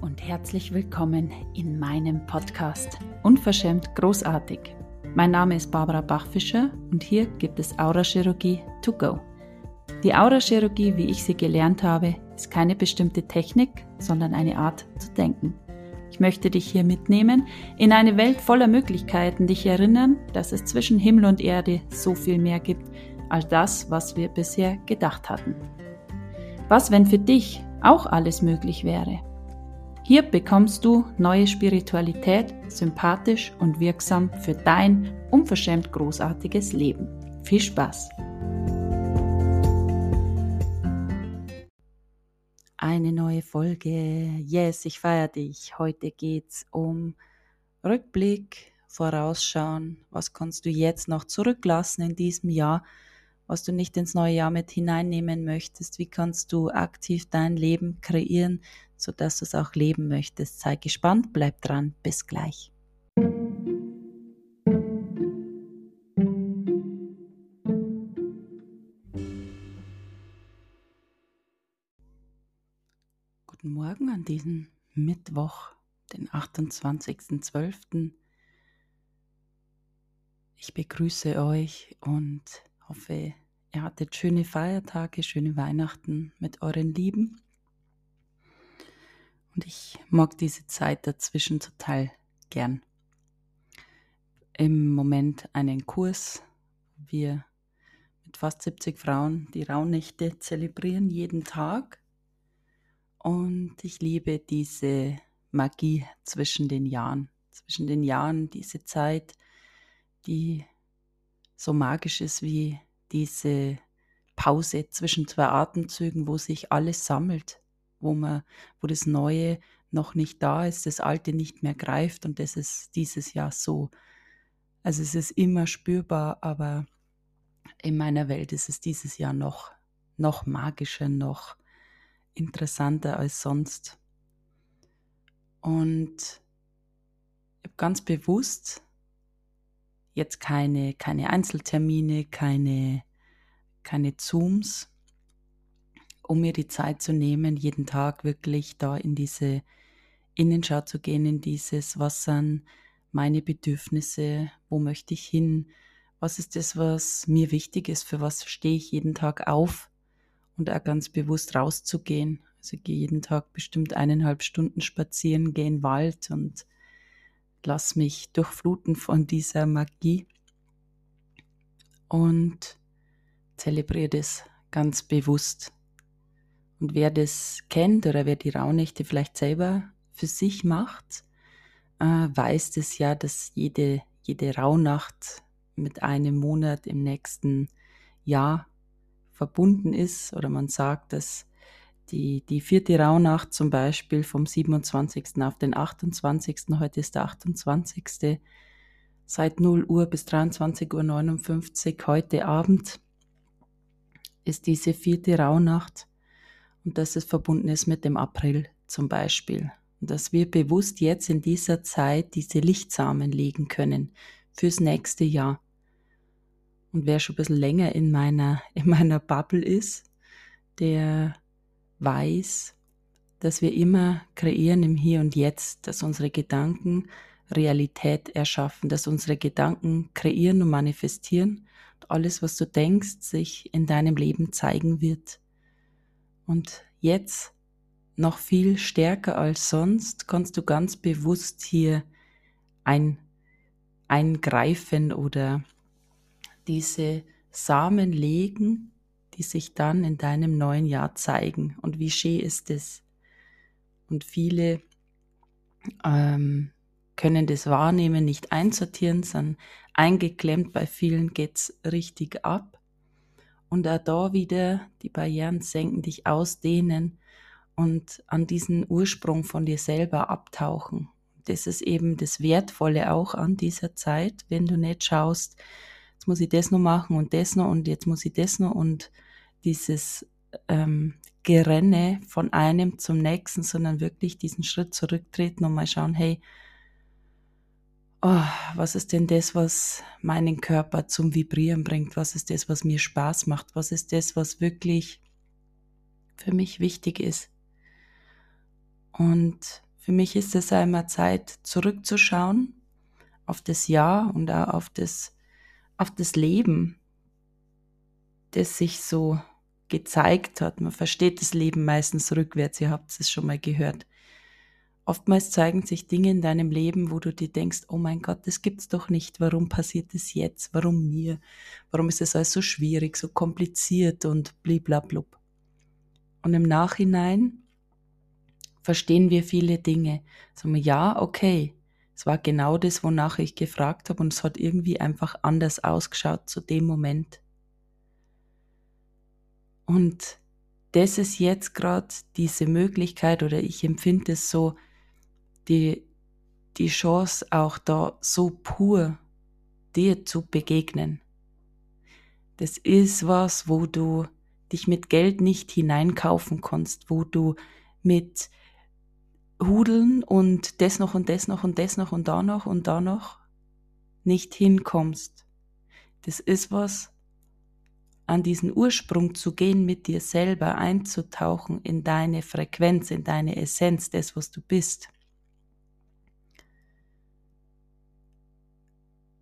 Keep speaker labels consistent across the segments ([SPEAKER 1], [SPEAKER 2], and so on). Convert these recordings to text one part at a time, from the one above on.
[SPEAKER 1] und herzlich willkommen in meinem Podcast Unverschämt großartig. Mein Name ist Barbara Bachfischer und hier gibt es Aurachirurgie to go. Die Aurachirurgie, wie ich sie gelernt habe, ist keine bestimmte Technik, sondern eine Art zu denken. Ich möchte dich hier mitnehmen in eine Welt voller Möglichkeiten, dich erinnern, dass es zwischen Himmel und Erde so viel mehr gibt als das, was wir bisher gedacht hatten. Was, wenn für dich auch alles möglich wäre? Hier bekommst du neue Spiritualität, sympathisch und wirksam für dein unverschämt großartiges Leben. Viel Spaß! Eine neue Folge. Yes, ich feiere dich. Heute geht's um Rückblick, Vorausschauen. Was kannst du jetzt noch zurücklassen in diesem Jahr? was du nicht ins neue Jahr mit hineinnehmen möchtest. Wie kannst du aktiv dein Leben kreieren, sodass du es auch leben möchtest? Sei gespannt, bleib dran. Bis gleich. Guten Morgen an diesem Mittwoch, den 28.12. Ich begrüße euch und hoffe, ihr hattet schöne Feiertage, schöne Weihnachten mit euren Lieben. Und ich mag diese Zeit dazwischen total gern. Im Moment einen Kurs. Wir mit fast 70 Frauen die Rauhnächte zelebrieren jeden Tag. Und ich liebe diese Magie zwischen den Jahren. Zwischen den Jahren, diese Zeit, die so magisch ist wie diese Pause zwischen zwei Atemzügen, wo sich alles sammelt, wo man, wo das Neue noch nicht da ist, das Alte nicht mehr greift und das ist dieses Jahr so. Also es ist immer spürbar, aber in meiner Welt ist es dieses Jahr noch, noch magischer, noch interessanter als sonst. Und ich habe ganz bewusst jetzt keine, keine Einzeltermine, keine, keine Zooms, um mir die Zeit zu nehmen, jeden Tag wirklich da in diese Innenschau zu gehen, in dieses, was sind meine Bedürfnisse, wo möchte ich hin, was ist das, was mir wichtig ist, für was stehe ich jeden Tag auf und auch ganz bewusst rauszugehen. Also ich gehe jeden Tag bestimmt eineinhalb Stunden spazieren, gehe in den Wald und lass mich durchfluten von dieser Magie und zelebriere das ganz bewusst. Und wer das kennt oder wer die Rauhnächte vielleicht selber für sich macht, äh, weiß das ja, dass jede, jede Rauhnacht mit einem Monat im nächsten Jahr verbunden ist. Oder man sagt, dass die, die vierte Rauhnacht zum Beispiel vom 27. auf den 28. Heute ist der 28. Seit 0 Uhr bis 23.59 Uhr heute Abend ist diese vierte Rauhnacht und dass es verbunden ist mit dem April zum Beispiel. Und dass wir bewusst jetzt in dieser Zeit diese Lichtsamen legen können fürs nächste Jahr. Und wer schon ein bisschen länger in meiner, in meiner Bubble ist, der weiß, dass wir immer kreieren im Hier und Jetzt, dass unsere Gedanken Realität erschaffen, dass unsere Gedanken kreieren und manifestieren und alles, was du denkst, sich in deinem Leben zeigen wird. Und jetzt noch viel stärker als sonst kannst du ganz bewusst hier ein, eingreifen oder diese Samen legen die sich dann in deinem neuen Jahr zeigen. Und wie schön ist es? Und viele ähm, können das wahrnehmen, nicht einsortieren, sondern eingeklemmt. Bei vielen geht's richtig ab. Und auch da wieder die Barrieren senken, dich ausdehnen und an diesen Ursprung von dir selber abtauchen. Das ist eben das Wertvolle auch an dieser Zeit, wenn du nicht schaust, jetzt muss ich das noch machen und das noch und jetzt muss ich das noch und dieses ähm, Gerenne von einem zum nächsten, sondern wirklich diesen Schritt zurücktreten und mal schauen, hey, oh, was ist denn das, was meinen Körper zum Vibrieren bringt? Was ist das, was mir Spaß macht? Was ist das, was wirklich für mich wichtig ist? Und Für mich ist es einmal Zeit, zurückzuschauen auf das Jahr und auch auf das, auf das Leben, das sich so gezeigt hat. Man versteht das Leben meistens rückwärts, ihr habt es schon mal gehört. Oftmals zeigen sich Dinge in deinem Leben, wo du dir denkst, oh mein Gott, das gibt's doch nicht. Warum passiert es jetzt? Warum mir? Warum ist es alles so schwierig, so kompliziert und bliblablub? Und im Nachhinein verstehen wir viele Dinge. Sagen wir, ja, okay, es war genau das, wonach ich gefragt habe und es hat irgendwie einfach anders ausgeschaut zu dem Moment. Und das ist jetzt gerade diese Möglichkeit oder ich empfinde es so, die, die Chance auch da so pur dir zu begegnen. Das ist was, wo du dich mit Geld nicht hineinkaufen kannst, wo du mit Hudeln und das noch und das noch und das noch und da noch und da noch nicht hinkommst. Das ist was, an diesen Ursprung zu gehen, mit dir selber einzutauchen in deine Frequenz, in deine Essenz, das, was du bist.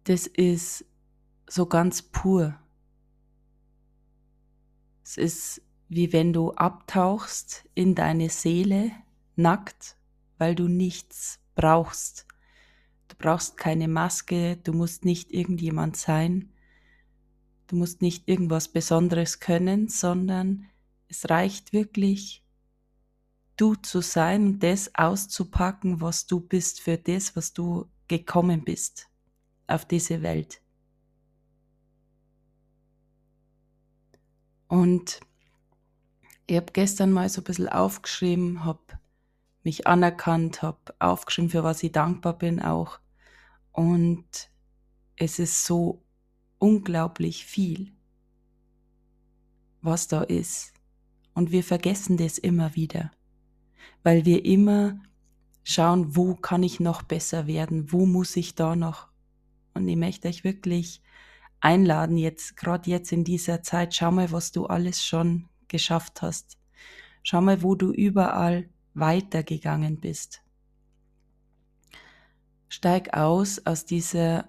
[SPEAKER 1] Das ist so ganz pur. Es ist wie wenn du abtauchst in deine Seele, nackt, weil du nichts brauchst. Du brauchst keine Maske, du musst nicht irgendjemand sein, Du musst nicht irgendwas Besonderes können, sondern es reicht wirklich, du zu sein und das auszupacken, was du bist für das, was du gekommen bist auf diese Welt. Und ich habe gestern mal so ein bisschen aufgeschrieben, habe mich anerkannt, habe aufgeschrieben, für was ich dankbar bin auch. Und es ist so unglaublich viel, was da ist. Und wir vergessen das immer wieder, weil wir immer schauen, wo kann ich noch besser werden, wo muss ich da noch. Und ich möchte euch wirklich einladen, jetzt, gerade jetzt in dieser Zeit, schau mal, was du alles schon geschafft hast. Schau mal, wo du überall weitergegangen bist. Steig aus aus dieser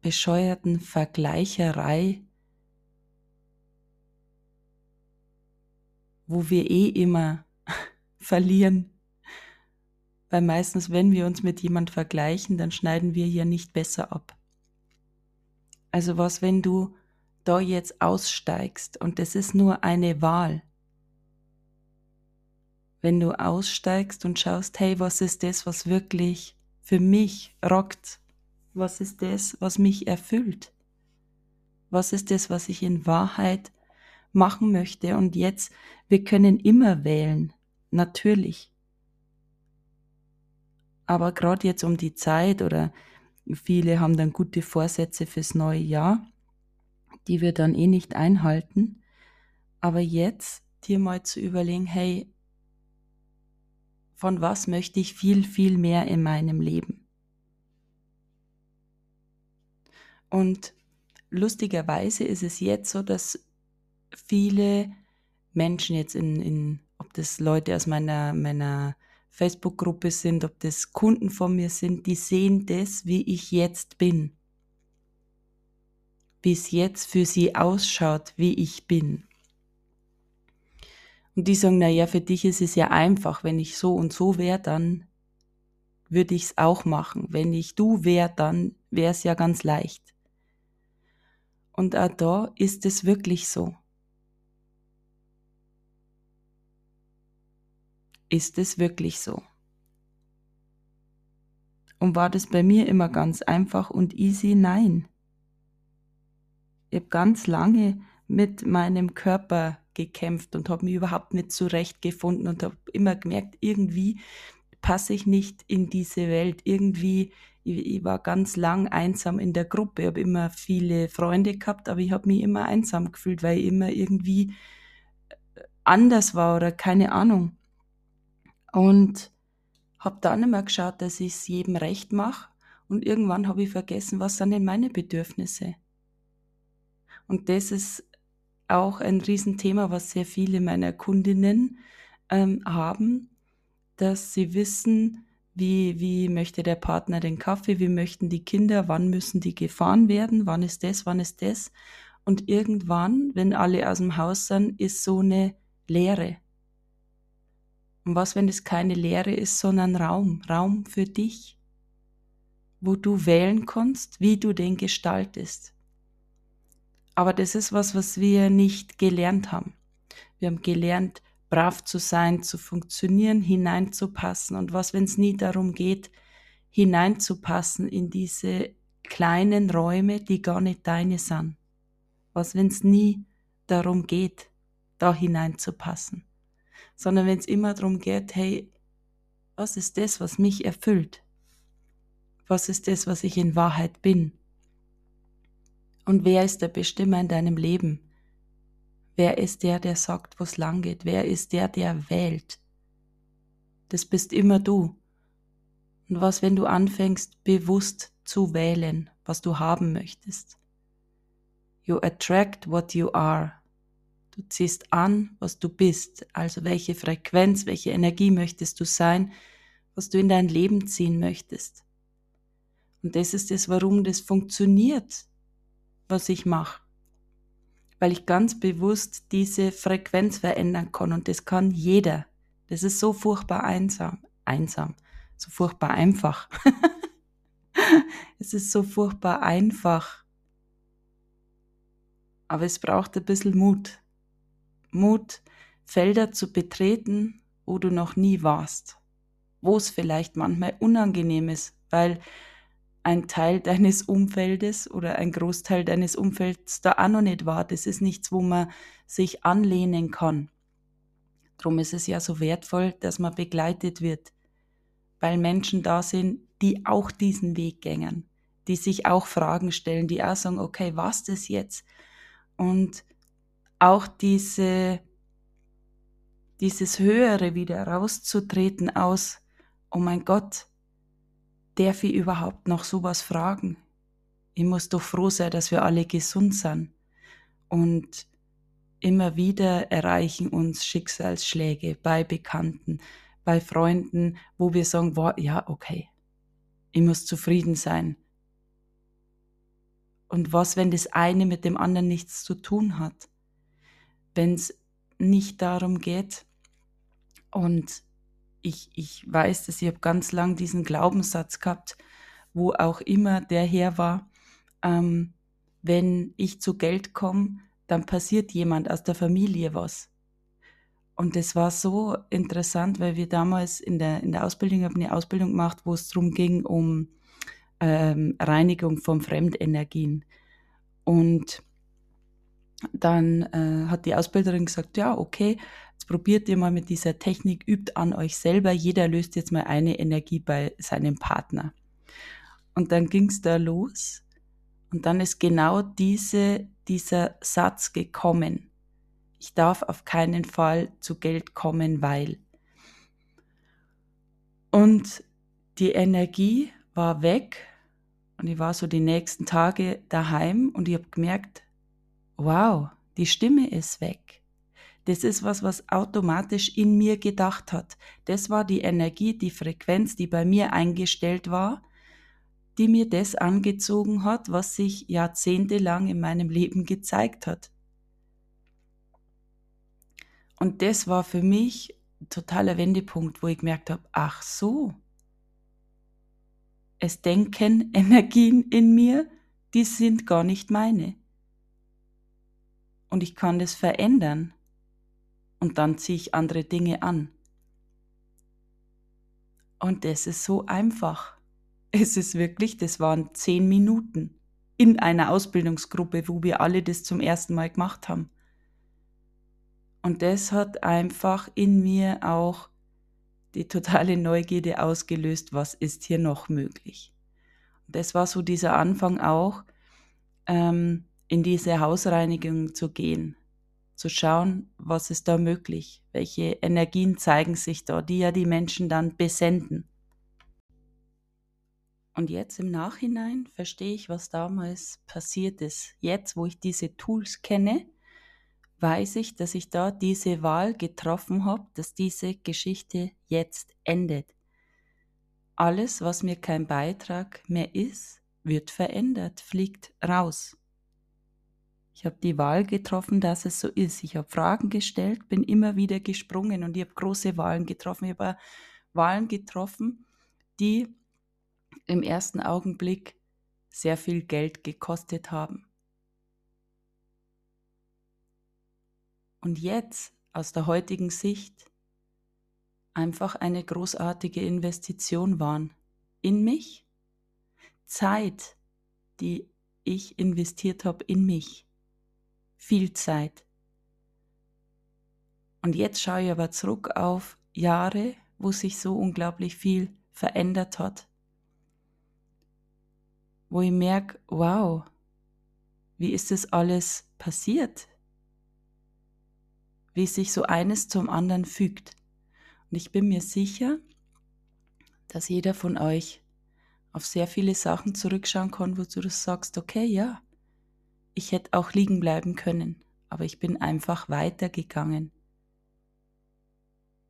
[SPEAKER 1] bescheuerten Vergleicherei, wo wir eh immer verlieren. Weil meistens, wenn wir uns mit jemand vergleichen, dann schneiden wir hier nicht besser ab. Also was, wenn du da jetzt aussteigst und das ist nur eine Wahl. Wenn du aussteigst und schaust, hey, was ist das, was wirklich für mich rockt, was ist das, was mich erfüllt? Was ist das, was ich in Wahrheit machen möchte? Und jetzt, wir können immer wählen, natürlich. Aber gerade jetzt um die Zeit oder viele haben dann gute Vorsätze fürs neue Jahr, die wir dann eh nicht einhalten. Aber jetzt dir mal zu überlegen, hey, von was möchte ich viel, viel mehr in meinem Leben? Und lustigerweise ist es jetzt so, dass viele Menschen jetzt in, in ob das Leute aus meiner, meiner Facebook-Gruppe sind, ob das Kunden von mir sind, die sehen das, wie ich jetzt bin. Wie es jetzt für sie ausschaut, wie ich bin. Und die sagen, na ja, für dich ist es ja einfach, wenn ich so und so wäre, dann würde ich es auch machen. Wenn ich du wäre, dann wäre es ja ganz leicht. Und auch da ist es wirklich so. Ist es wirklich so? Und war das bei mir immer ganz einfach und easy? Nein. Ich habe ganz lange mit meinem Körper gekämpft und habe mich überhaupt nicht zurechtgefunden und habe immer gemerkt, irgendwie passe ich nicht in diese Welt, irgendwie ich, ich war ganz lang einsam in der Gruppe. Ich habe immer viele Freunde gehabt, aber ich habe mich immer einsam gefühlt, weil ich immer irgendwie äh, anders war oder keine Ahnung. Und habe dann immer geschaut, dass ich es jedem recht mache. Und irgendwann habe ich vergessen, was sind denn meine Bedürfnisse. Und das ist auch ein Riesenthema, was sehr viele meiner Kundinnen ähm, haben, dass sie wissen, wie, wie möchte der Partner den Kaffee, wie möchten die Kinder, wann müssen die gefahren werden, wann ist das, wann ist das. Und irgendwann, wenn alle aus dem Haus sind, ist so eine Leere. Und was, wenn es keine Leere ist, sondern Raum, Raum für dich, wo du wählen kannst, wie du den gestaltest. Aber das ist was, was wir nicht gelernt haben. Wir haben gelernt, brav zu sein, zu funktionieren, hineinzupassen. Und was, wenn es nie darum geht, hineinzupassen in diese kleinen Räume, die gar nicht deine sind? Was, wenn es nie darum geht, da hineinzupassen? Sondern wenn es immer darum geht, hey, was ist das, was mich erfüllt? Was ist das, was ich in Wahrheit bin? Und wer ist der Bestimmer in deinem Leben? Wer ist der, der sagt, wo es lang geht? Wer ist der, der wählt? Das bist immer du. Und was, wenn du anfängst, bewusst zu wählen, was du haben möchtest? You attract what you are. Du ziehst an, was du bist, also welche Frequenz, welche Energie möchtest du sein, was du in dein Leben ziehen möchtest. Und das ist es, warum das funktioniert, was ich mache. Weil ich ganz bewusst diese Frequenz verändern kann und das kann jeder. Das ist so furchtbar einsam, einsam, so furchtbar einfach. es ist so furchtbar einfach. Aber es braucht ein bisschen Mut. Mut, Felder zu betreten, wo du noch nie warst. Wo es vielleicht manchmal unangenehm ist, weil ein Teil deines Umfeldes oder ein Großteil deines Umfelds da auch noch nicht war. Das ist nichts, wo man sich anlehnen kann. Darum ist es ja so wertvoll, dass man begleitet wird, weil Menschen da sind, die auch diesen Weg gängen, die sich auch Fragen stellen, die auch sagen, okay, was das jetzt? Und auch diese, dieses Höhere wieder rauszutreten aus, oh mein Gott, darf ich überhaupt noch sowas fragen? Ich muss doch froh sein, dass wir alle gesund sind. Und immer wieder erreichen uns Schicksalsschläge bei Bekannten, bei Freunden, wo wir sagen, wow, ja, okay, ich muss zufrieden sein. Und was, wenn das eine mit dem anderen nichts zu tun hat? Wenn es nicht darum geht und ich, ich weiß, dass ich habe ganz lang diesen Glaubenssatz gehabt, wo auch immer der her war, ähm, wenn ich zu Geld komme, dann passiert jemand aus der Familie was. Und das war so interessant, weil wir damals in der, in der Ausbildung, haben eine Ausbildung gemacht, wo es darum ging, um ähm, Reinigung von Fremdenergien. Und dann äh, hat die Ausbilderin gesagt, ja, okay, Jetzt probiert ihr mal mit dieser Technik, übt an euch selber. Jeder löst jetzt mal eine Energie bei seinem Partner. Und dann ging es da los. Und dann ist genau diese, dieser Satz gekommen. Ich darf auf keinen Fall zu Geld kommen, weil. Und die Energie war weg. Und ich war so die nächsten Tage daheim und ich habe gemerkt, wow, die Stimme ist weg. Das ist was, was automatisch in mir gedacht hat. Das war die Energie, die Frequenz, die bei mir eingestellt war, die mir das angezogen hat, was sich jahrzehntelang in meinem Leben gezeigt hat. Und das war für mich ein totaler Wendepunkt, wo ich gemerkt habe, ach so, es denken Energien in mir, die sind gar nicht meine. Und ich kann das verändern und dann ziehe ich andere Dinge an. Und das ist so einfach. Es ist wirklich, das waren zehn Minuten in einer Ausbildungsgruppe, wo wir alle das zum ersten Mal gemacht haben. Und das hat einfach in mir auch die totale Neugierde ausgelöst, was ist hier noch möglich. Das war so dieser Anfang auch, ähm, in diese Hausreinigung zu gehen zu schauen, was ist da möglich, welche Energien zeigen sich da, die ja die Menschen dann besenden. Und jetzt im Nachhinein verstehe ich, was damals passiert ist. Jetzt, wo ich diese Tools kenne, weiß ich, dass ich da diese Wahl getroffen habe, dass diese Geschichte jetzt endet. Alles, was mir kein Beitrag mehr ist, wird verändert, fliegt raus. Ich habe die Wahl getroffen, dass es so ist. Ich habe Fragen gestellt, bin immer wieder gesprungen und ich habe große Wahlen getroffen. Ich habe Wahlen getroffen, die im ersten Augenblick sehr viel Geld gekostet haben. Und jetzt, aus der heutigen Sicht, einfach eine großartige Investition waren. In mich. Zeit, die ich investiert habe in mich. Viel Zeit. Und jetzt schaue ich aber zurück auf Jahre, wo sich so unglaublich viel verändert hat. Wo ich merke, wow, wie ist das alles passiert? Wie sich so eines zum anderen fügt. Und ich bin mir sicher, dass jeder von euch auf sehr viele Sachen zurückschauen kann, wo du sagst, okay, ja, ich hätte auch liegen bleiben können, aber ich bin einfach weitergegangen.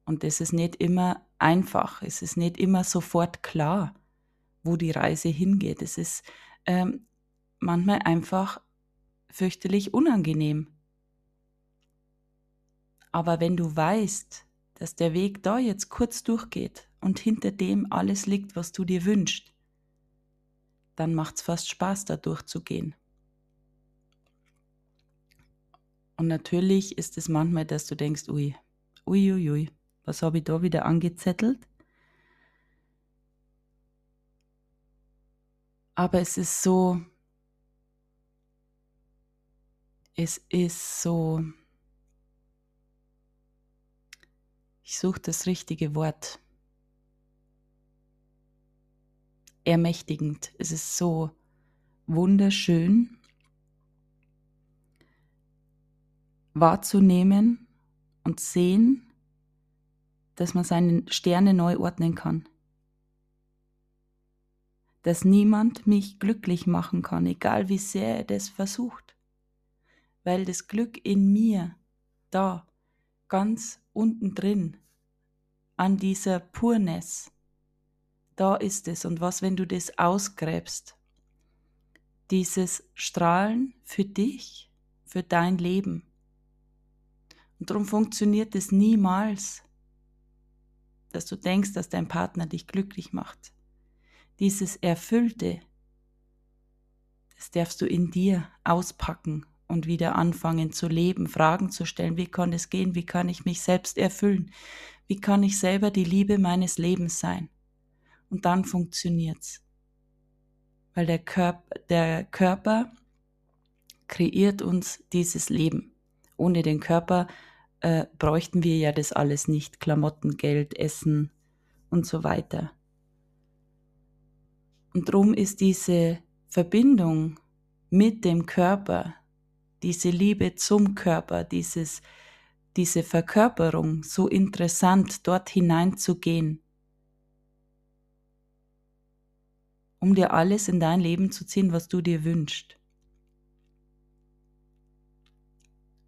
[SPEAKER 1] Und es ist nicht immer einfach, es ist nicht immer sofort klar, wo die Reise hingeht. Es ist ähm, manchmal einfach fürchterlich unangenehm. Aber wenn du weißt, dass der Weg da jetzt kurz durchgeht und hinter dem alles liegt, was du dir wünschst, dann macht es fast Spaß, da durchzugehen. Und natürlich ist es manchmal, dass du denkst, ui, ui, ui, ui, was habe ich da wieder angezettelt? Aber es ist so, es ist so, Ich suche das richtige Wort. Ermächtigend. Es ist so wunderschön wahrzunehmen und sehen, dass man seine Sterne neu ordnen kann. Dass niemand mich glücklich machen kann, egal wie sehr er das versucht. Weil das Glück in mir da ganz unten drin an dieser Purness. Da ist es. Und was, wenn du das ausgräbst? Dieses Strahlen für dich, für dein Leben. Und darum funktioniert es niemals, dass du denkst, dass dein Partner dich glücklich macht. Dieses Erfüllte, das darfst du in dir auspacken und wieder anfangen zu leben, Fragen zu stellen, wie kann es gehen, wie kann ich mich selbst erfüllen, wie kann ich selber die Liebe meines Lebens sein? Und dann funktioniert's. Weil der Körper, der Körper kreiert uns dieses Leben. Ohne den Körper äh, bräuchten wir ja das alles nicht. Klamotten, Geld, Essen und so weiter. Und darum ist diese Verbindung mit dem Körper, diese Liebe zum Körper, dieses diese Verkörperung so interessant, dort hineinzugehen, um dir alles in dein Leben zu ziehen, was du dir wünschst.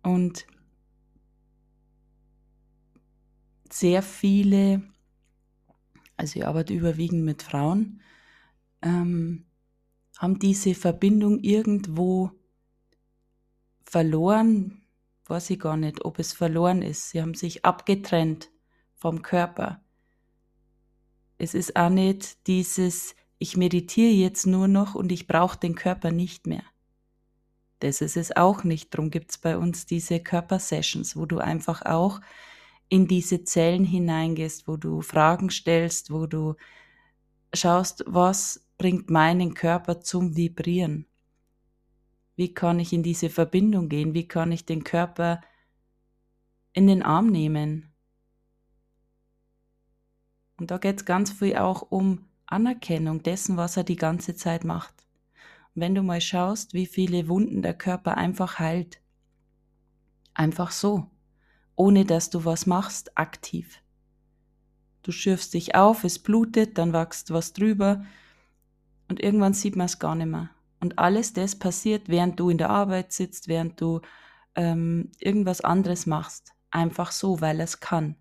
[SPEAKER 1] Und sehr viele, also ich arbeite überwiegend mit Frauen, ähm, haben diese Verbindung irgendwo verloren, weiß ich gar nicht, ob es verloren ist. Sie haben sich abgetrennt vom Körper. Es ist auch nicht dieses, ich meditiere jetzt nur noch und ich brauche den Körper nicht mehr. Das ist es auch nicht. Darum gibt es bei uns diese Körpersessions, wo du einfach auch in diese Zellen hineingehst, wo du Fragen stellst, wo du schaust, was bringt meinen Körper zum Vibrieren. Wie kann ich in diese Verbindung gehen? Wie kann ich den Körper in den Arm nehmen? Und da geht es ganz viel auch um Anerkennung dessen, was er die ganze Zeit macht. Und wenn du mal schaust, wie viele Wunden der Körper einfach heilt, einfach so, ohne dass du was machst, aktiv. Du schürfst dich auf, es blutet, dann wächst was drüber und irgendwann sieht man es gar nicht mehr. Und alles das passiert, während du in der Arbeit sitzt, während du ähm, irgendwas anderes machst. Einfach so, weil es kann.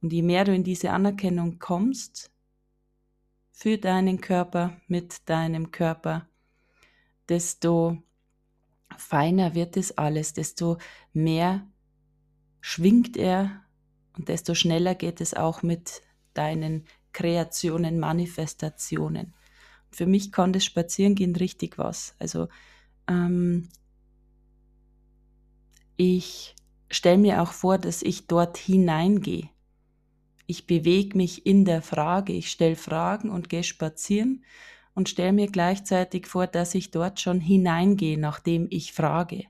[SPEAKER 1] Und je mehr du in diese Anerkennung kommst, für deinen Körper, mit deinem Körper, desto feiner wird es alles, desto mehr schwingt er und desto schneller geht es auch mit deinen Kreationen, Manifestationen. Für mich kann das Spazierengehen richtig was. Also ähm, ich stelle mir auch vor, dass ich dort hineingehe. Ich bewege mich in der Frage, ich stelle Fragen und gehe spazieren und stelle mir gleichzeitig vor, dass ich dort schon hineingehe, nachdem ich frage.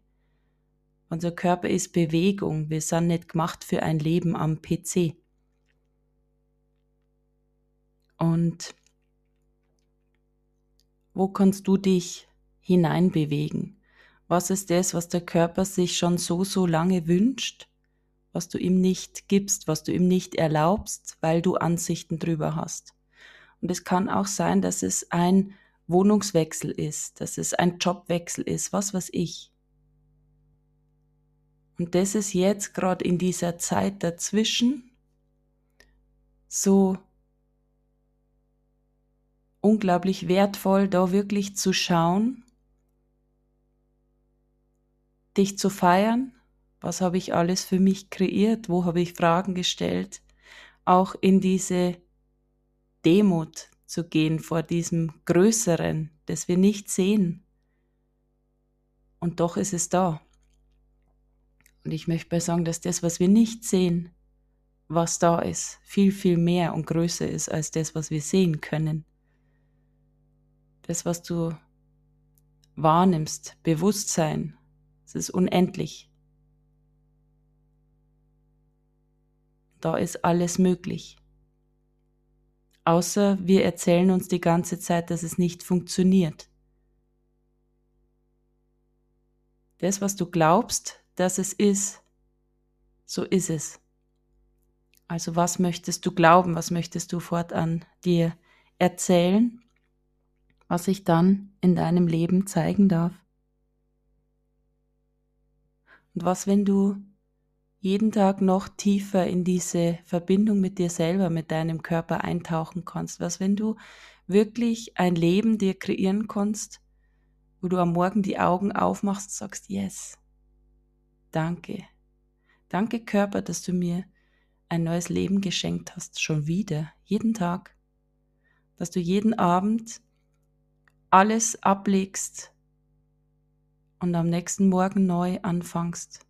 [SPEAKER 1] Unser Körper ist Bewegung, wir sind nicht gemacht für ein Leben am PC. Und wo kannst du dich hineinbewegen? Was ist das, was der Körper sich schon so, so lange wünscht, was du ihm nicht gibst, was du ihm nicht erlaubst, weil du Ansichten drüber hast? Und es kann auch sein, dass es ein Wohnungswechsel ist, dass es ein Jobwechsel ist, was weiß ich. Und das ist jetzt gerade in dieser Zeit dazwischen so unglaublich wertvoll, da wirklich zu schauen, dich zu feiern, was habe ich alles für mich kreiert, wo habe ich Fragen gestellt, auch in diese Demut zu gehen vor diesem Größeren, das wir nicht sehen. Und doch ist es da. Und ich möchte mal sagen, dass das, was wir nicht sehen, was da ist, viel, viel mehr und größer ist als das, was wir sehen können. Das, was du wahrnimmst, Bewusstsein, es ist unendlich. Da ist alles möglich. Außer wir erzählen uns die ganze Zeit, dass es nicht funktioniert. Das, was du glaubst, dass es ist, so ist es. Also was möchtest du glauben, was möchtest du fortan dir erzählen, was sich dann in deinem Leben zeigen darf? Und was, wenn du jeden Tag noch tiefer in diese Verbindung mit dir selber, mit deinem Körper eintauchen kannst. Was, wenn du wirklich ein Leben dir kreieren kannst, wo du am Morgen die Augen aufmachst und sagst, yes, danke. Danke Körper, dass du mir ein neues Leben geschenkt hast, schon wieder, jeden Tag. Dass du jeden Abend alles ablegst und am nächsten Morgen neu anfangst.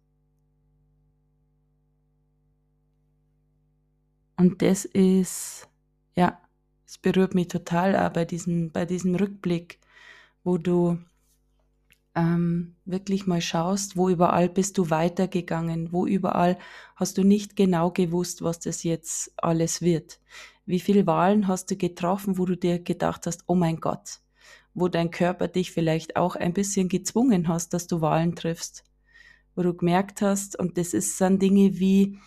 [SPEAKER 1] Und das ist, ja, es berührt mich total auch bei diesem, bei diesem Rückblick, wo du ähm, wirklich mal schaust, wo überall bist du weitergegangen, wo überall hast du nicht genau gewusst, was das jetzt alles wird. Wie viele Wahlen hast du getroffen, wo du dir gedacht hast, oh mein Gott, wo dein Körper dich vielleicht auch ein bisschen gezwungen hast, dass du Wahlen triffst, wo du gemerkt hast, und das ist, sind Dinge wie,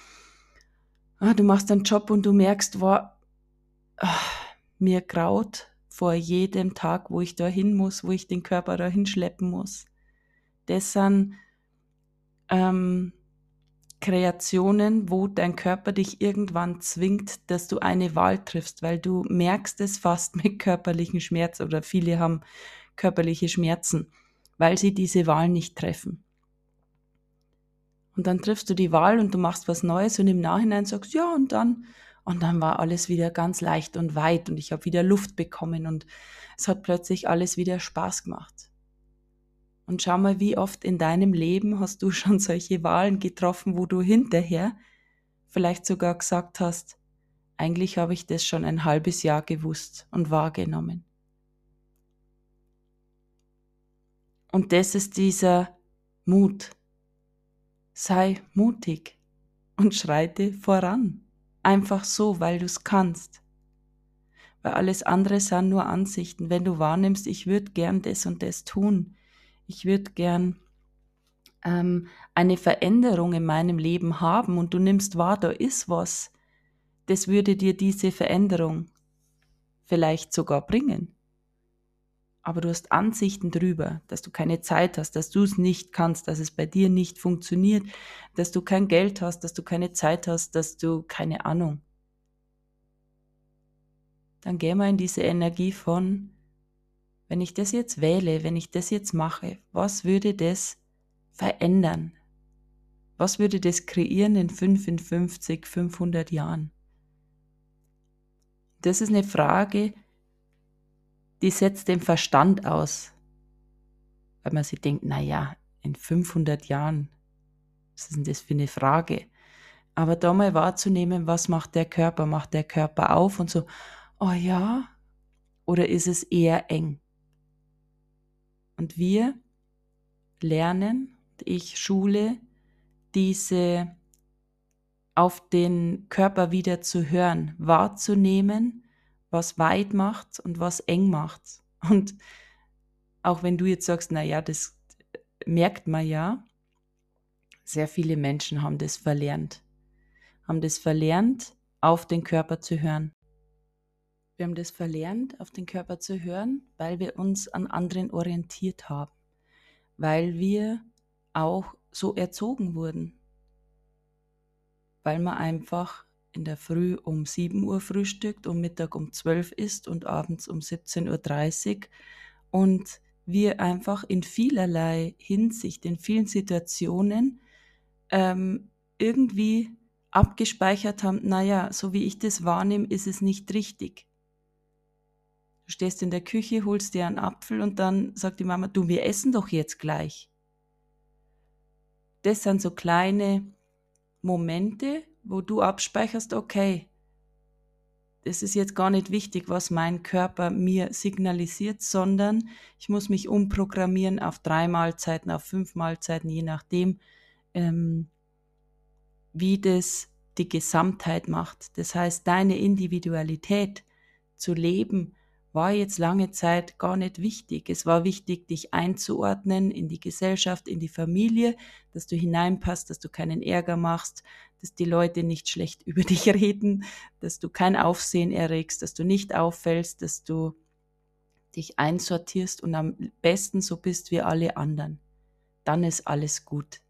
[SPEAKER 1] ah, du machst einen Job und du merkst, wow, ah, mir graut vor jedem Tag, wo ich da hin muss, wo ich den Körper da hinschleppen muss. Das sind ähm, Kreationen, wo dein Körper dich irgendwann zwingt, dass du eine Wahl triffst, weil du merkst es fast mit körperlichen Schmerzen oder viele haben körperliche Schmerzen, weil sie diese Wahl nicht treffen. Und dann triffst du die Wahl und du machst was Neues und im Nachhinein sagst, ja, und dann, und dann war alles wieder ganz leicht und weit und ich habe wieder Luft bekommen und es hat plötzlich alles wieder Spaß gemacht. Und schau mal, wie oft in deinem Leben hast du schon solche Wahlen getroffen, wo du hinterher vielleicht sogar gesagt hast, eigentlich habe ich das schon ein halbes Jahr gewusst und wahrgenommen. Und das ist dieser Mut, Sei mutig und schreite voran. Einfach so, weil du es kannst. Weil alles andere sind nur Ansichten. Wenn du wahrnimmst, ich würde gern das und das tun, ich würde gern ähm, eine Veränderung in meinem Leben haben und du nimmst wahr, da ist was, das würde dir diese Veränderung vielleicht sogar bringen. Aber du hast Ansichten drüber, dass du keine Zeit hast, dass du es nicht kannst, dass es bei dir nicht funktioniert, dass du kein Geld hast, dass du keine Zeit hast, dass du keine Ahnung. Dann geh mal in diese Energie von, wenn ich das jetzt wähle, wenn ich das jetzt mache, was würde das verändern? Was würde das kreieren in 55, 500 Jahren? Das ist eine Frage, die setzt den Verstand aus. Weil man sich denkt, naja, in 500 Jahren, was ist denn das für eine Frage? Aber da mal wahrzunehmen, was macht der Körper? Macht der Körper auf und so, oh ja? Oder ist es eher eng? Und wir lernen, ich schule, diese auf den Körper wieder zu hören, wahrzunehmen, was weit macht und was eng macht. Und auch wenn du jetzt sagst, na ja, das merkt man ja, sehr viele Menschen haben das verlernt. Haben das verlernt, auf den Körper zu hören. Wir haben das verlernt, auf den Körper zu hören, weil wir uns an anderen orientiert haben. Weil wir auch so erzogen wurden. Weil man einfach in der Früh um 7 Uhr frühstückt, um Mittag um 12 isst und abends um 17.30 Uhr und wir einfach in vielerlei Hinsicht, in vielen Situationen ähm, irgendwie abgespeichert haben, naja, so wie ich das wahrnehme, ist es nicht richtig. Du stehst in der Küche, holst dir einen Apfel und dann sagt die Mama, du, wir essen doch jetzt gleich das sind so kleine Momente, wo du abspeicherst, okay, das ist jetzt gar nicht wichtig, was mein Körper mir signalisiert, sondern ich muss mich umprogrammieren auf drei Mahlzeiten, auf fünf Mahlzeiten, je nachdem, ähm, wie das die Gesamtheit macht. Das heißt, deine Individualität zu leben, war jetzt lange Zeit gar nicht wichtig. Es war wichtig, dich einzuordnen in die Gesellschaft, in die Familie, dass du hineinpasst, dass du keinen Ärger machst, dass die Leute nicht schlecht über dich reden, dass du kein Aufsehen erregst, dass du nicht auffällst, dass du dich einsortierst und am besten so bist wie alle anderen. Dann ist alles gut.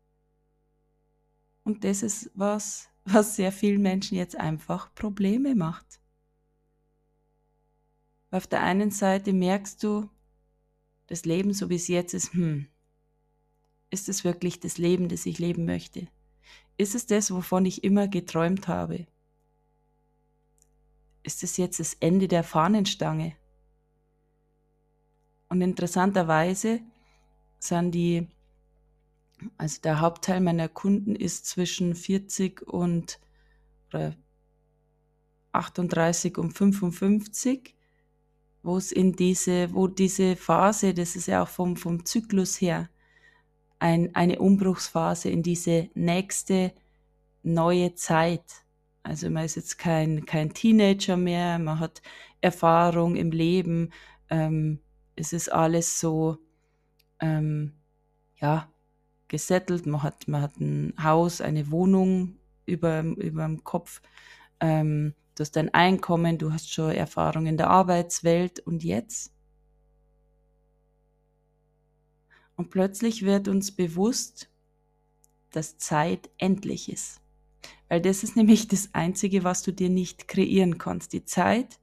[SPEAKER 1] Und das ist was, was sehr vielen Menschen jetzt einfach Probleme macht. Auf der einen Seite merkst du, das Leben, so wie es jetzt ist, hm, ist es wirklich das Leben, das ich leben möchte? Ist es das, wovon ich immer geträumt habe? Ist es jetzt das Ende der Fahnenstange? Und interessanterweise sind die, also der Hauptteil meiner Kunden ist zwischen 40 und 38 und 55 wo es in diese, wo diese Phase, das ist ja auch vom, vom Zyklus her, ein, eine Umbruchsphase in diese nächste neue Zeit. Also man ist jetzt kein, kein Teenager mehr, man hat Erfahrung im Leben, ähm, es ist alles so, ähm, ja, gesettelt, man hat, man hat ein Haus, eine Wohnung über, über dem Kopf, ähm, du hast dein Einkommen, du hast schon Erfahrung in der Arbeitswelt und jetzt? Und plötzlich wird uns bewusst, dass Zeit endlich ist. Weil das ist nämlich das Einzige, was du dir nicht kreieren kannst. Die Zeit,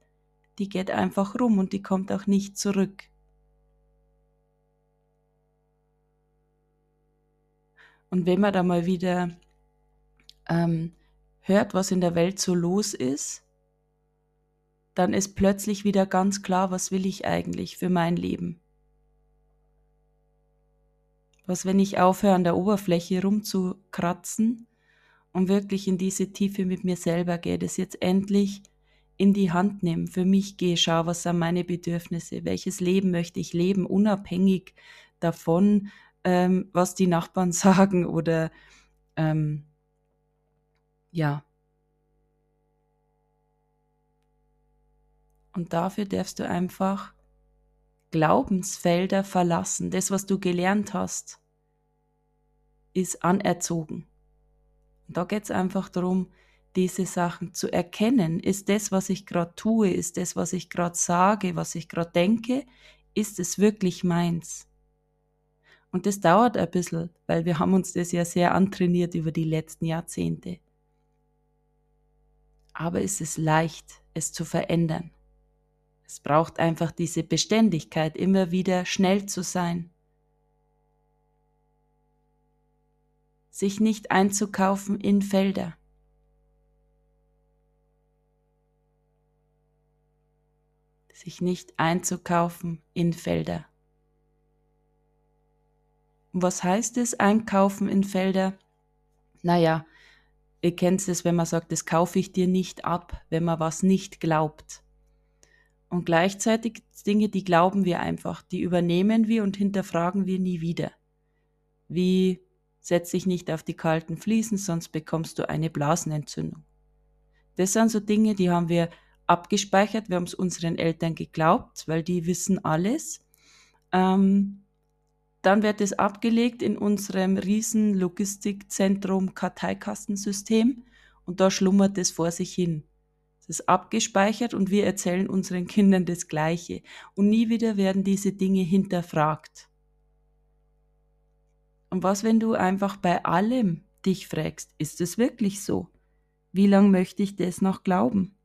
[SPEAKER 1] die geht einfach rum und die kommt auch nicht zurück. Und wenn man da mal wieder ähm, hört, was in der Welt so los ist, dann ist plötzlich wieder ganz klar, was will ich eigentlich für mein Leben. Was, wenn ich aufhöre, an der Oberfläche rumzukratzen und wirklich in diese Tiefe mit mir selber gehe, das jetzt endlich in die Hand nehme, für mich gehe, schau, was sind meine Bedürfnisse, welches Leben möchte ich leben, unabhängig davon, ähm, was die Nachbarn sagen oder ähm, ja. Und dafür darfst du einfach Glaubensfelder verlassen. Das, was du gelernt hast, ist anerzogen. Und da geht es einfach darum, diese Sachen zu erkennen. Ist das, was ich gerade tue, ist das, was ich gerade sage, was ich gerade denke, ist es wirklich meins? Und das dauert ein bisschen, weil wir haben uns das ja sehr antrainiert über die letzten Jahrzehnte. Aber es ist leicht, es zu verändern. Es braucht einfach diese Beständigkeit, immer wieder schnell zu sein. Sich nicht einzukaufen in Felder. Sich nicht einzukaufen in Felder. Und was heißt es, einkaufen in Felder? Naja, ihr kennt es, wenn man sagt, das kaufe ich dir nicht ab, wenn man was nicht glaubt. Und gleichzeitig Dinge, die glauben wir einfach, die übernehmen wir und hinterfragen wir nie wieder. Wie setz dich nicht auf die kalten Fliesen, sonst bekommst du eine Blasenentzündung. Das sind so Dinge, die haben wir abgespeichert, wir haben es unseren Eltern geglaubt, weil die wissen alles. Ähm, dann wird es abgelegt in unserem riesen Logistikzentrum Karteikastensystem und da schlummert es vor sich hin. Es ist abgespeichert und wir erzählen unseren Kindern das Gleiche. Und nie wieder werden diese Dinge hinterfragt. Und was, wenn du einfach bei allem dich fragst, ist es wirklich so? Wie lange möchte ich das noch glauben?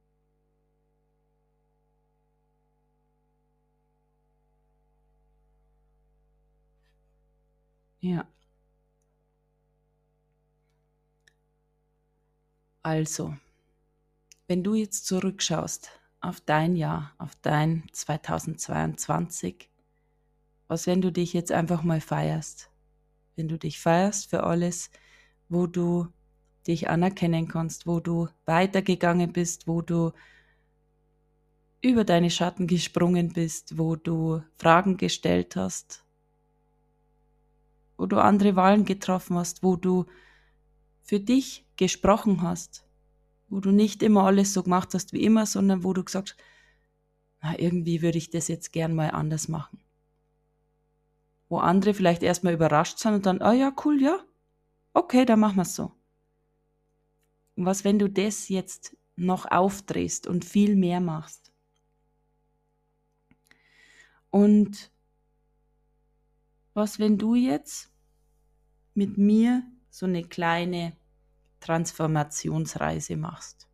[SPEAKER 1] Ja. Also, wenn du jetzt zurückschaust auf dein Jahr, auf dein 2022, was wenn du dich jetzt einfach mal feierst? Wenn du dich feierst für alles, wo du dich anerkennen kannst, wo du weitergegangen bist, wo du über deine Schatten gesprungen bist, wo du Fragen gestellt hast, wo du andere Wahlen getroffen hast, wo du für dich gesprochen hast, wo du nicht immer alles so gemacht hast wie immer, sondern wo du gesagt hast, na, irgendwie würde ich das jetzt gern mal anders machen. Wo andere vielleicht erstmal überrascht sind und dann, ah ja, cool, ja, okay, dann machen wir es so. Und was, wenn du das jetzt noch aufdrehst und viel mehr machst? Und was, wenn du jetzt mit mir so eine kleine Transformationsreise machst.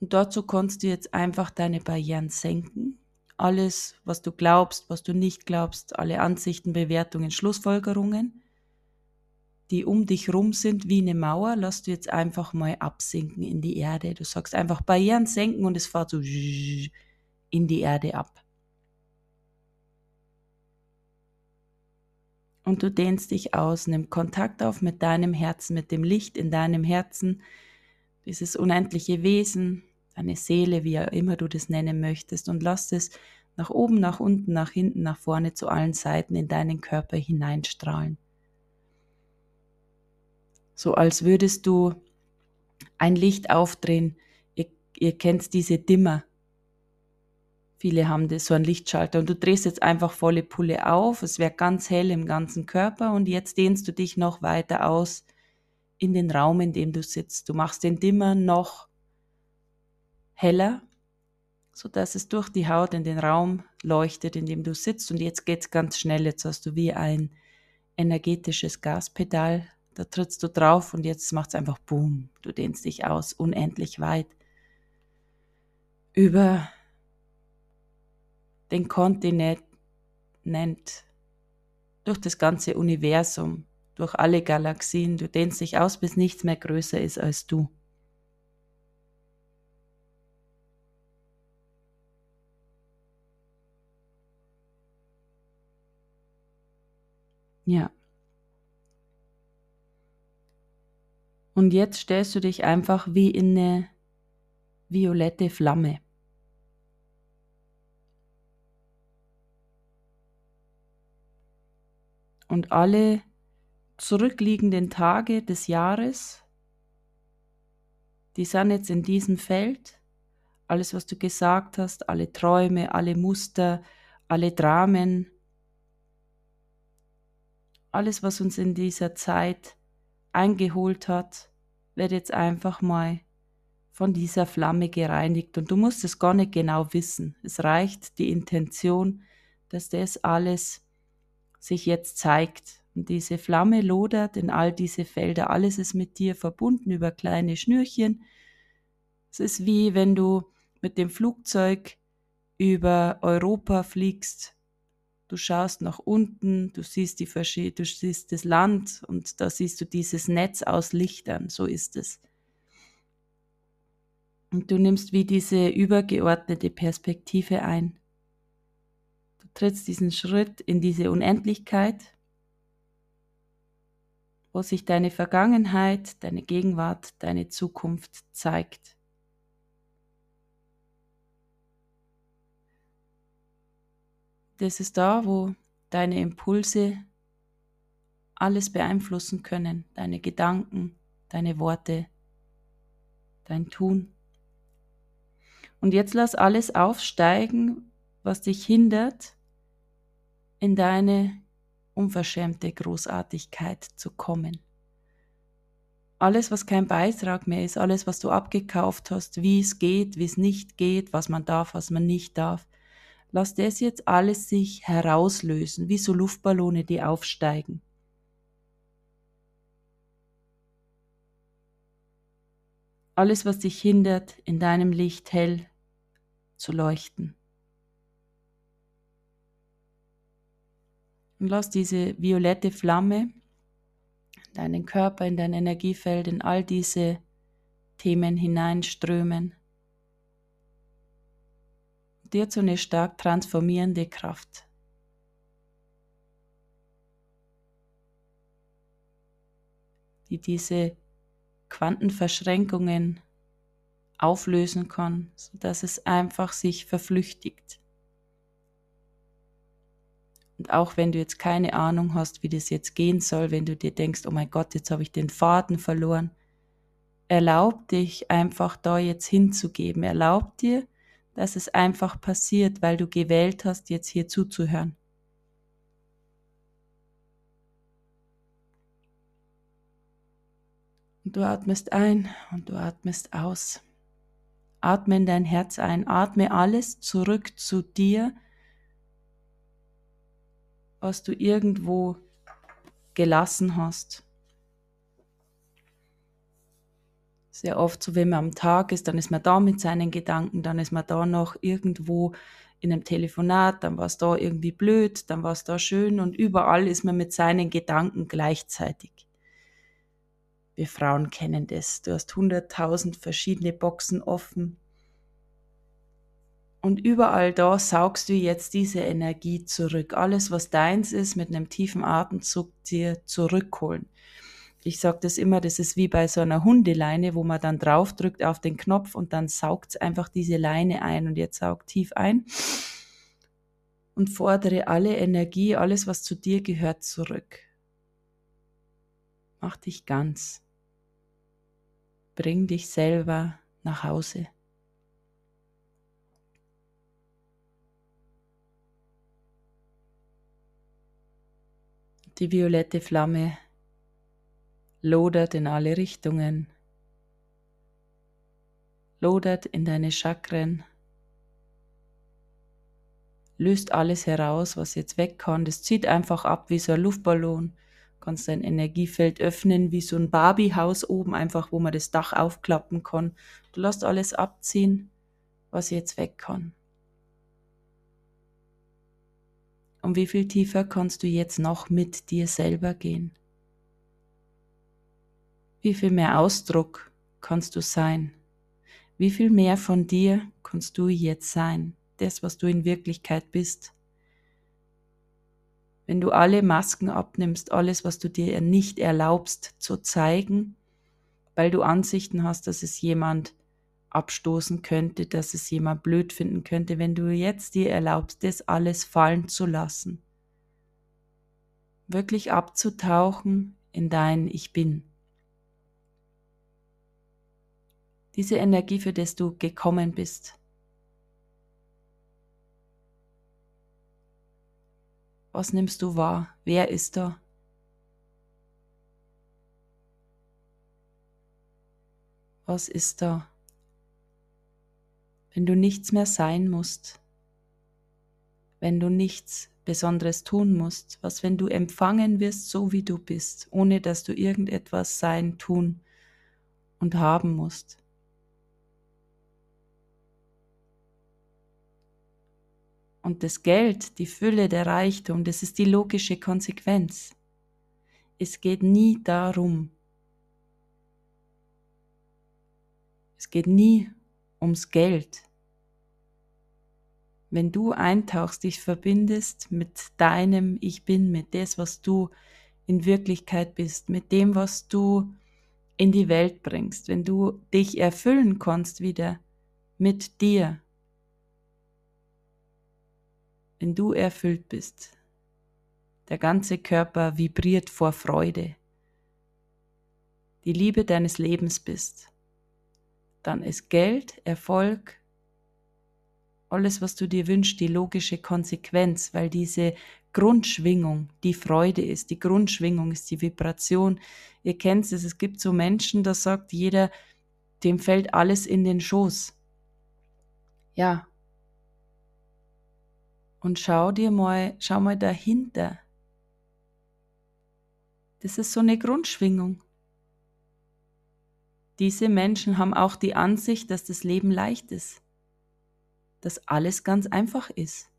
[SPEAKER 1] Und dazu kannst du jetzt einfach deine Barrieren senken. Alles, was du glaubst, was du nicht glaubst, alle Ansichten, Bewertungen, Schlussfolgerungen, die um dich rum sind wie eine Mauer, lass du jetzt einfach mal absinken in die Erde. Du sagst einfach Barrieren senken und es fährt so in die Erde ab. Und du dehnst dich aus, nimm Kontakt auf mit deinem Herzen, mit dem Licht in deinem Herzen, dieses unendliche Wesen, deine Seele, wie auch immer du das nennen möchtest, und lass es nach oben, nach unten, nach hinten, nach vorne, zu allen Seiten in deinen Körper hineinstrahlen. So als würdest du ein Licht aufdrehen. Ihr, ihr kennt diese Dimmer, Viele haben das, so einen Lichtschalter. Und du drehst jetzt einfach volle Pulle auf, es wird ganz hell im ganzen Körper. Und jetzt dehnst du dich noch weiter aus in den Raum, in dem du sitzt. Du machst den Dimmer noch heller, sodass es durch die Haut in den Raum leuchtet, in dem du sitzt. Und jetzt geht es ganz schnell, jetzt hast du wie ein energetisches Gaspedal, da trittst du drauf und jetzt macht es einfach Boom, du dehnst dich aus, unendlich weit über den Kontinent, durch das ganze Universum, durch alle Galaxien. Du dehnst dich aus, bis nichts mehr größer ist als du. Ja. Und jetzt stellst du dich einfach wie in eine violette Flamme. Und alle zurückliegenden Tage des Jahres, die sind jetzt in diesem Feld. Alles, was du gesagt hast, alle Träume, alle Muster, alle Dramen, alles, was uns in dieser Zeit eingeholt hat, wird jetzt einfach mal von dieser Flamme gereinigt und du musst es gar nicht genau wissen. Es reicht die Intention, dass das alles sich jetzt zeigt. Und diese Flamme lodert in all diese Felder. Alles ist mit dir verbunden über kleine Schnürchen. Es ist wie wenn du mit dem Flugzeug über Europa fliegst. Du schaust nach unten, du siehst, die du siehst das Land und da siehst du dieses Netz aus Lichtern. So ist es. Und du nimmst wie diese übergeordnete Perspektive ein. Trittst diesen Schritt in diese Unendlichkeit, wo sich deine Vergangenheit, deine Gegenwart, deine Zukunft zeigt. Das ist da, wo deine Impulse alles beeinflussen können, deine Gedanken, deine Worte, dein Tun. Und jetzt lass alles aufsteigen, was dich hindert, in deine unverschämte Großartigkeit zu kommen. Alles, was kein Beitrag mehr ist, alles, was du abgekauft hast, wie es geht, wie es nicht geht, was man darf, was man nicht darf, lass das jetzt alles sich herauslösen, wie so Luftballone, die aufsteigen. Alles, was dich hindert, in deinem Licht hell zu leuchten. Und lass diese violette Flamme in deinen Körper, in dein Energiefeld, in all diese Themen hineinströmen. Dir zu eine stark transformierende Kraft. die diese Quantenverschränkungen auflösen kann, sodass es einfach sich verflüchtigt. Und auch wenn du jetzt keine Ahnung hast, wie das jetzt gehen soll, wenn du dir denkst, oh mein Gott, jetzt habe ich den Faden verloren, erlaub dich einfach da jetzt hinzugeben. Erlaub dir, dass es einfach passiert, weil du gewählt hast, jetzt hier zuzuhören. Und du atmest ein und du atmest aus. Atme in dein Herz ein, atme alles zurück zu dir, was du irgendwo gelassen hast. Sehr oft so, wenn man am Tag ist, dann ist man da mit seinen Gedanken, dann ist man da noch irgendwo in einem Telefonat, dann war es da irgendwie blöd, dann war es da schön und überall ist man mit seinen Gedanken gleichzeitig. Wir Frauen kennen das. Du hast hunderttausend verschiedene Boxen offen. Und überall da saugst du jetzt diese Energie zurück. Alles, was deins ist, mit einem tiefen Atemzug dir zurückholen. Ich sage das immer, das ist wie bei so einer Hundeleine, wo man dann draufdrückt auf den Knopf und dann saugt es einfach diese Leine ein. Und jetzt saug tief ein und fordere alle Energie, alles, was zu dir gehört, zurück. Mach dich ganz. Bring dich selber nach Hause. Die violette Flamme lodert in alle Richtungen, lodert in deine Chakren, löst alles heraus, was jetzt weg kann. Das zieht einfach ab wie so ein Luftballon kannst dein Energiefeld öffnen, wie so ein Barbiehaus oben, einfach wo man das Dach aufklappen kann. Du lässt alles abziehen, was jetzt weg kann. Und wie viel tiefer kannst du jetzt noch mit dir selber gehen? Wie viel mehr Ausdruck kannst du sein? Wie viel mehr von dir kannst du jetzt sein? Das, was du in Wirklichkeit bist. Wenn du alle Masken abnimmst, alles, was du dir nicht erlaubst zu zeigen, weil du Ansichten hast, dass es jemand abstoßen könnte, dass es jemand blöd finden könnte, wenn du jetzt dir erlaubst, das alles fallen zu lassen, wirklich abzutauchen in dein Ich bin. Diese Energie, für das du gekommen bist, Was nimmst du wahr? Wer ist da? Was ist da? Wenn du nichts mehr sein musst, wenn du nichts Besonderes tun musst, was wenn du empfangen wirst, so wie du bist, ohne dass du irgendetwas sein, tun und haben musst. Und das Geld, die Fülle, der Reichtum, das ist die logische Konsequenz. Es geht nie darum. Es geht nie ums Geld. Wenn du eintauchst, dich verbindest mit deinem Ich bin, mit dem, was du in Wirklichkeit bist, mit dem, was du in die Welt bringst, wenn du dich erfüllen kannst wieder mit dir, wenn du erfüllt bist. Der ganze Körper vibriert vor Freude. Die Liebe deines Lebens bist. Dann ist Geld, Erfolg, alles, was du dir wünschst, die logische Konsequenz, weil diese Grundschwingung die Freude ist. Die Grundschwingung ist die Vibration. Ihr kennt es, es gibt so Menschen, da sagt jeder, dem fällt alles in den Schoß. Ja, und schau dir mal, schau mal dahinter. Das ist so eine Grundschwingung. Diese Menschen haben auch die Ansicht, dass das Leben leicht ist, dass alles ganz einfach ist.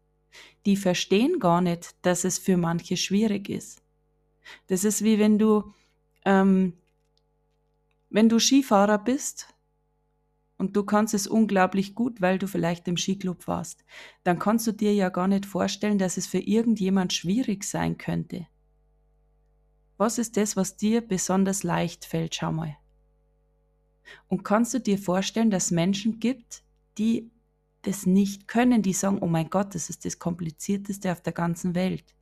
[SPEAKER 1] Die verstehen gar nicht, dass es für manche schwierig ist. Das ist wie wenn du, ähm, wenn du Skifahrer bist und du kannst es unglaublich gut, weil du vielleicht im Skiclub warst, dann kannst du dir ja gar nicht vorstellen, dass es für irgendjemand schwierig sein könnte. Was ist das, was dir besonders leicht fällt? Schau mal. Und kannst du dir vorstellen, dass es Menschen gibt, die das nicht können, die sagen, oh mein Gott, das ist das Komplizierteste auf der ganzen Welt.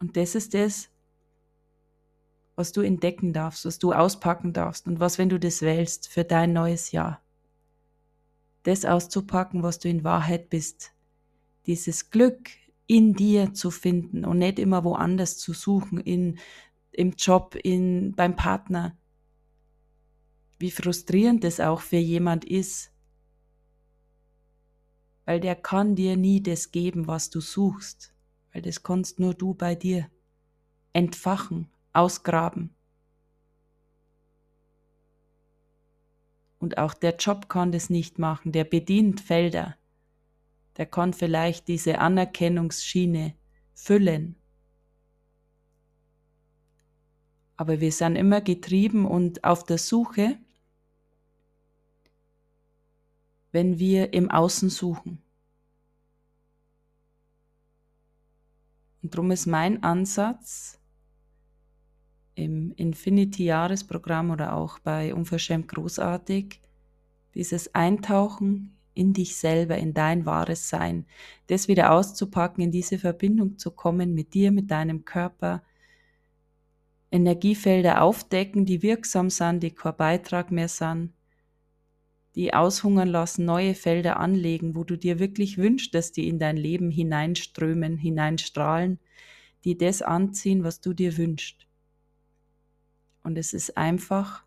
[SPEAKER 1] Und das ist das, was du entdecken darfst, was du auspacken darfst und was, wenn du das wählst für dein neues Jahr. Das auszupacken, was du in Wahrheit bist. Dieses Glück in dir zu finden und nicht immer woanders zu suchen, in, im Job, in, beim Partner. Wie frustrierend das auch für jemand ist. Weil der kann dir nie das geben, was du suchst. Weil das kannst nur du bei dir entfachen ausgraben. Und auch der Job kann das nicht machen, der bedient Felder, der kann vielleicht diese Anerkennungsschiene füllen. Aber wir sind immer getrieben und auf der Suche, wenn wir im Außen suchen. Und darum ist mein Ansatz, im Infinity-Jahresprogramm oder auch bei Unverschämt Großartig, dieses Eintauchen in dich selber, in dein wahres Sein, das wieder auszupacken, in diese Verbindung zu kommen mit dir, mit deinem Körper, Energiefelder aufdecken, die wirksam sind, die kein Beitrag mehr sind, die aushungern lassen, neue Felder anlegen, wo du dir wirklich wünschst, dass die in dein Leben hineinströmen, hineinstrahlen, die das anziehen, was du dir wünschst. Und es ist einfach,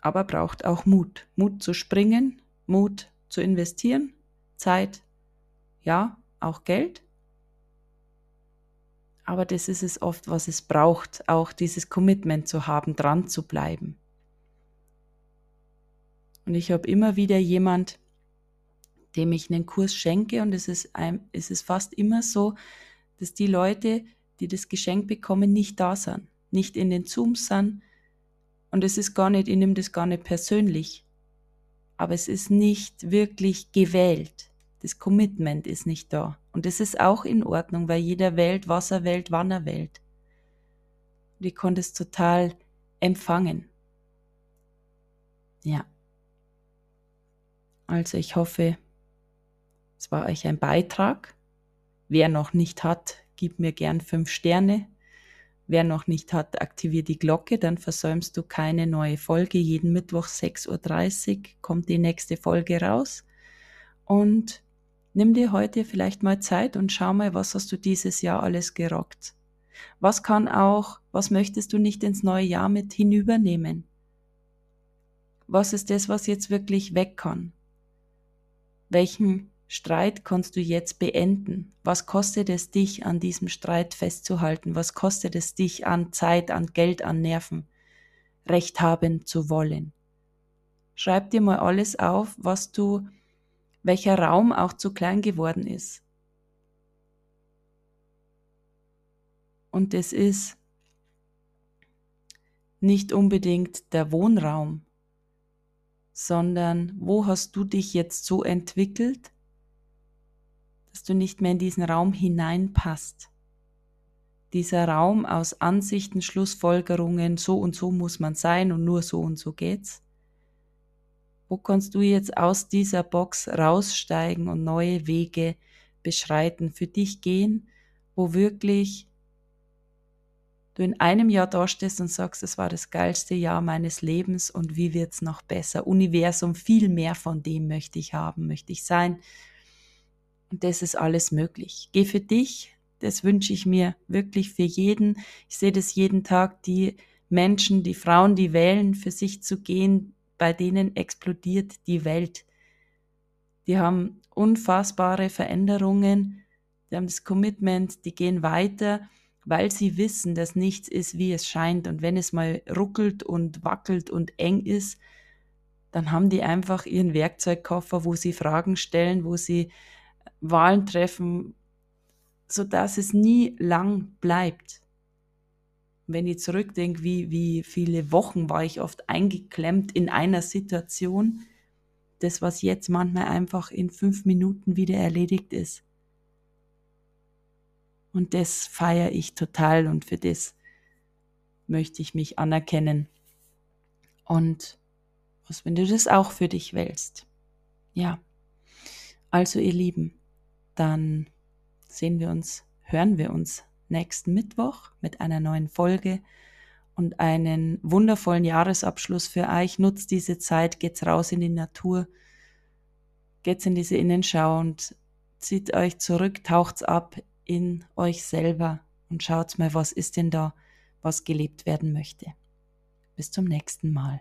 [SPEAKER 1] aber braucht auch Mut. Mut zu springen, Mut zu investieren, Zeit, ja, auch Geld. Aber das ist es oft, was es braucht, auch dieses Commitment zu haben, dran zu bleiben. Und ich habe immer wieder jemand, dem ich einen Kurs schenke und es ist, ein, es ist fast immer so, dass die Leute, die das Geschenk bekommen, nicht da sind, nicht in den Zooms sind. Und es ist gar nicht, ich nehme das gar nicht persönlich. Aber es ist nicht wirklich gewählt. Das Commitment ist nicht da. Und das ist auch in Ordnung, weil jeder wählt, was er wählt, wann er wählt. Und ich konnte es total empfangen. Ja. Also ich hoffe, es war euch ein Beitrag. Wer noch nicht hat, gib mir gern fünf Sterne. Wer noch nicht hat, aktiviere die Glocke, dann versäumst du keine neue Folge. Jeden Mittwoch 6.30 Uhr kommt die nächste Folge raus. Und nimm dir heute vielleicht mal Zeit und schau mal, was hast du dieses Jahr alles gerockt. Was kann auch, was möchtest du nicht ins neue Jahr mit hinübernehmen? Was ist das, was jetzt wirklich weg kann? Welchen Streit kannst du jetzt beenden? Was kostet es dich, an diesem Streit festzuhalten? Was kostet es dich an Zeit, an Geld, an Nerven, Recht haben zu wollen? Schreib dir mal alles auf, was du, welcher Raum auch zu klein geworden ist. Und es ist nicht unbedingt der Wohnraum, sondern wo hast du dich jetzt so entwickelt, dass du nicht mehr in diesen Raum hineinpasst. Dieser Raum aus Ansichten, Schlussfolgerungen, so und so muss man sein und nur so und so geht's. Wo kannst du jetzt aus dieser Box raussteigen und neue Wege beschreiten, für dich gehen, wo wirklich du in einem Jahr dastehst und sagst, es war das geilste Jahr meines Lebens und wie wird's noch besser? Universum, viel mehr von dem möchte ich haben, möchte ich sein. Und das ist alles möglich. Geh für dich, das wünsche ich mir wirklich für jeden. Ich sehe das jeden Tag, die Menschen, die Frauen, die wählen, für sich zu gehen, bei denen explodiert die Welt. Die haben unfassbare Veränderungen, die haben das Commitment, die gehen weiter weil sie wissen, dass nichts ist, wie es scheint. Und wenn es mal ruckelt und wackelt und eng ist, dann haben die einfach ihren Werkzeugkoffer, wo sie Fragen stellen, wo sie Wahlen treffen, sodass es nie lang bleibt. Wenn ich zurückdenke, wie, wie viele Wochen war ich oft eingeklemmt in einer Situation, das, was jetzt manchmal einfach in fünf Minuten wieder erledigt ist. Und das feiere ich total und für das möchte ich mich anerkennen. Und was, wenn du das auch für dich wählst? Ja. Also ihr Lieben, dann sehen wir uns, hören wir uns nächsten Mittwoch mit einer neuen Folge und einen wundervollen Jahresabschluss für euch. Nutzt diese Zeit, geht's raus in die Natur, geht's in diese Innenschau und zieht euch zurück, taucht's ab in euch selber und schaut mal, was ist denn da, was gelebt werden möchte. Bis zum nächsten Mal.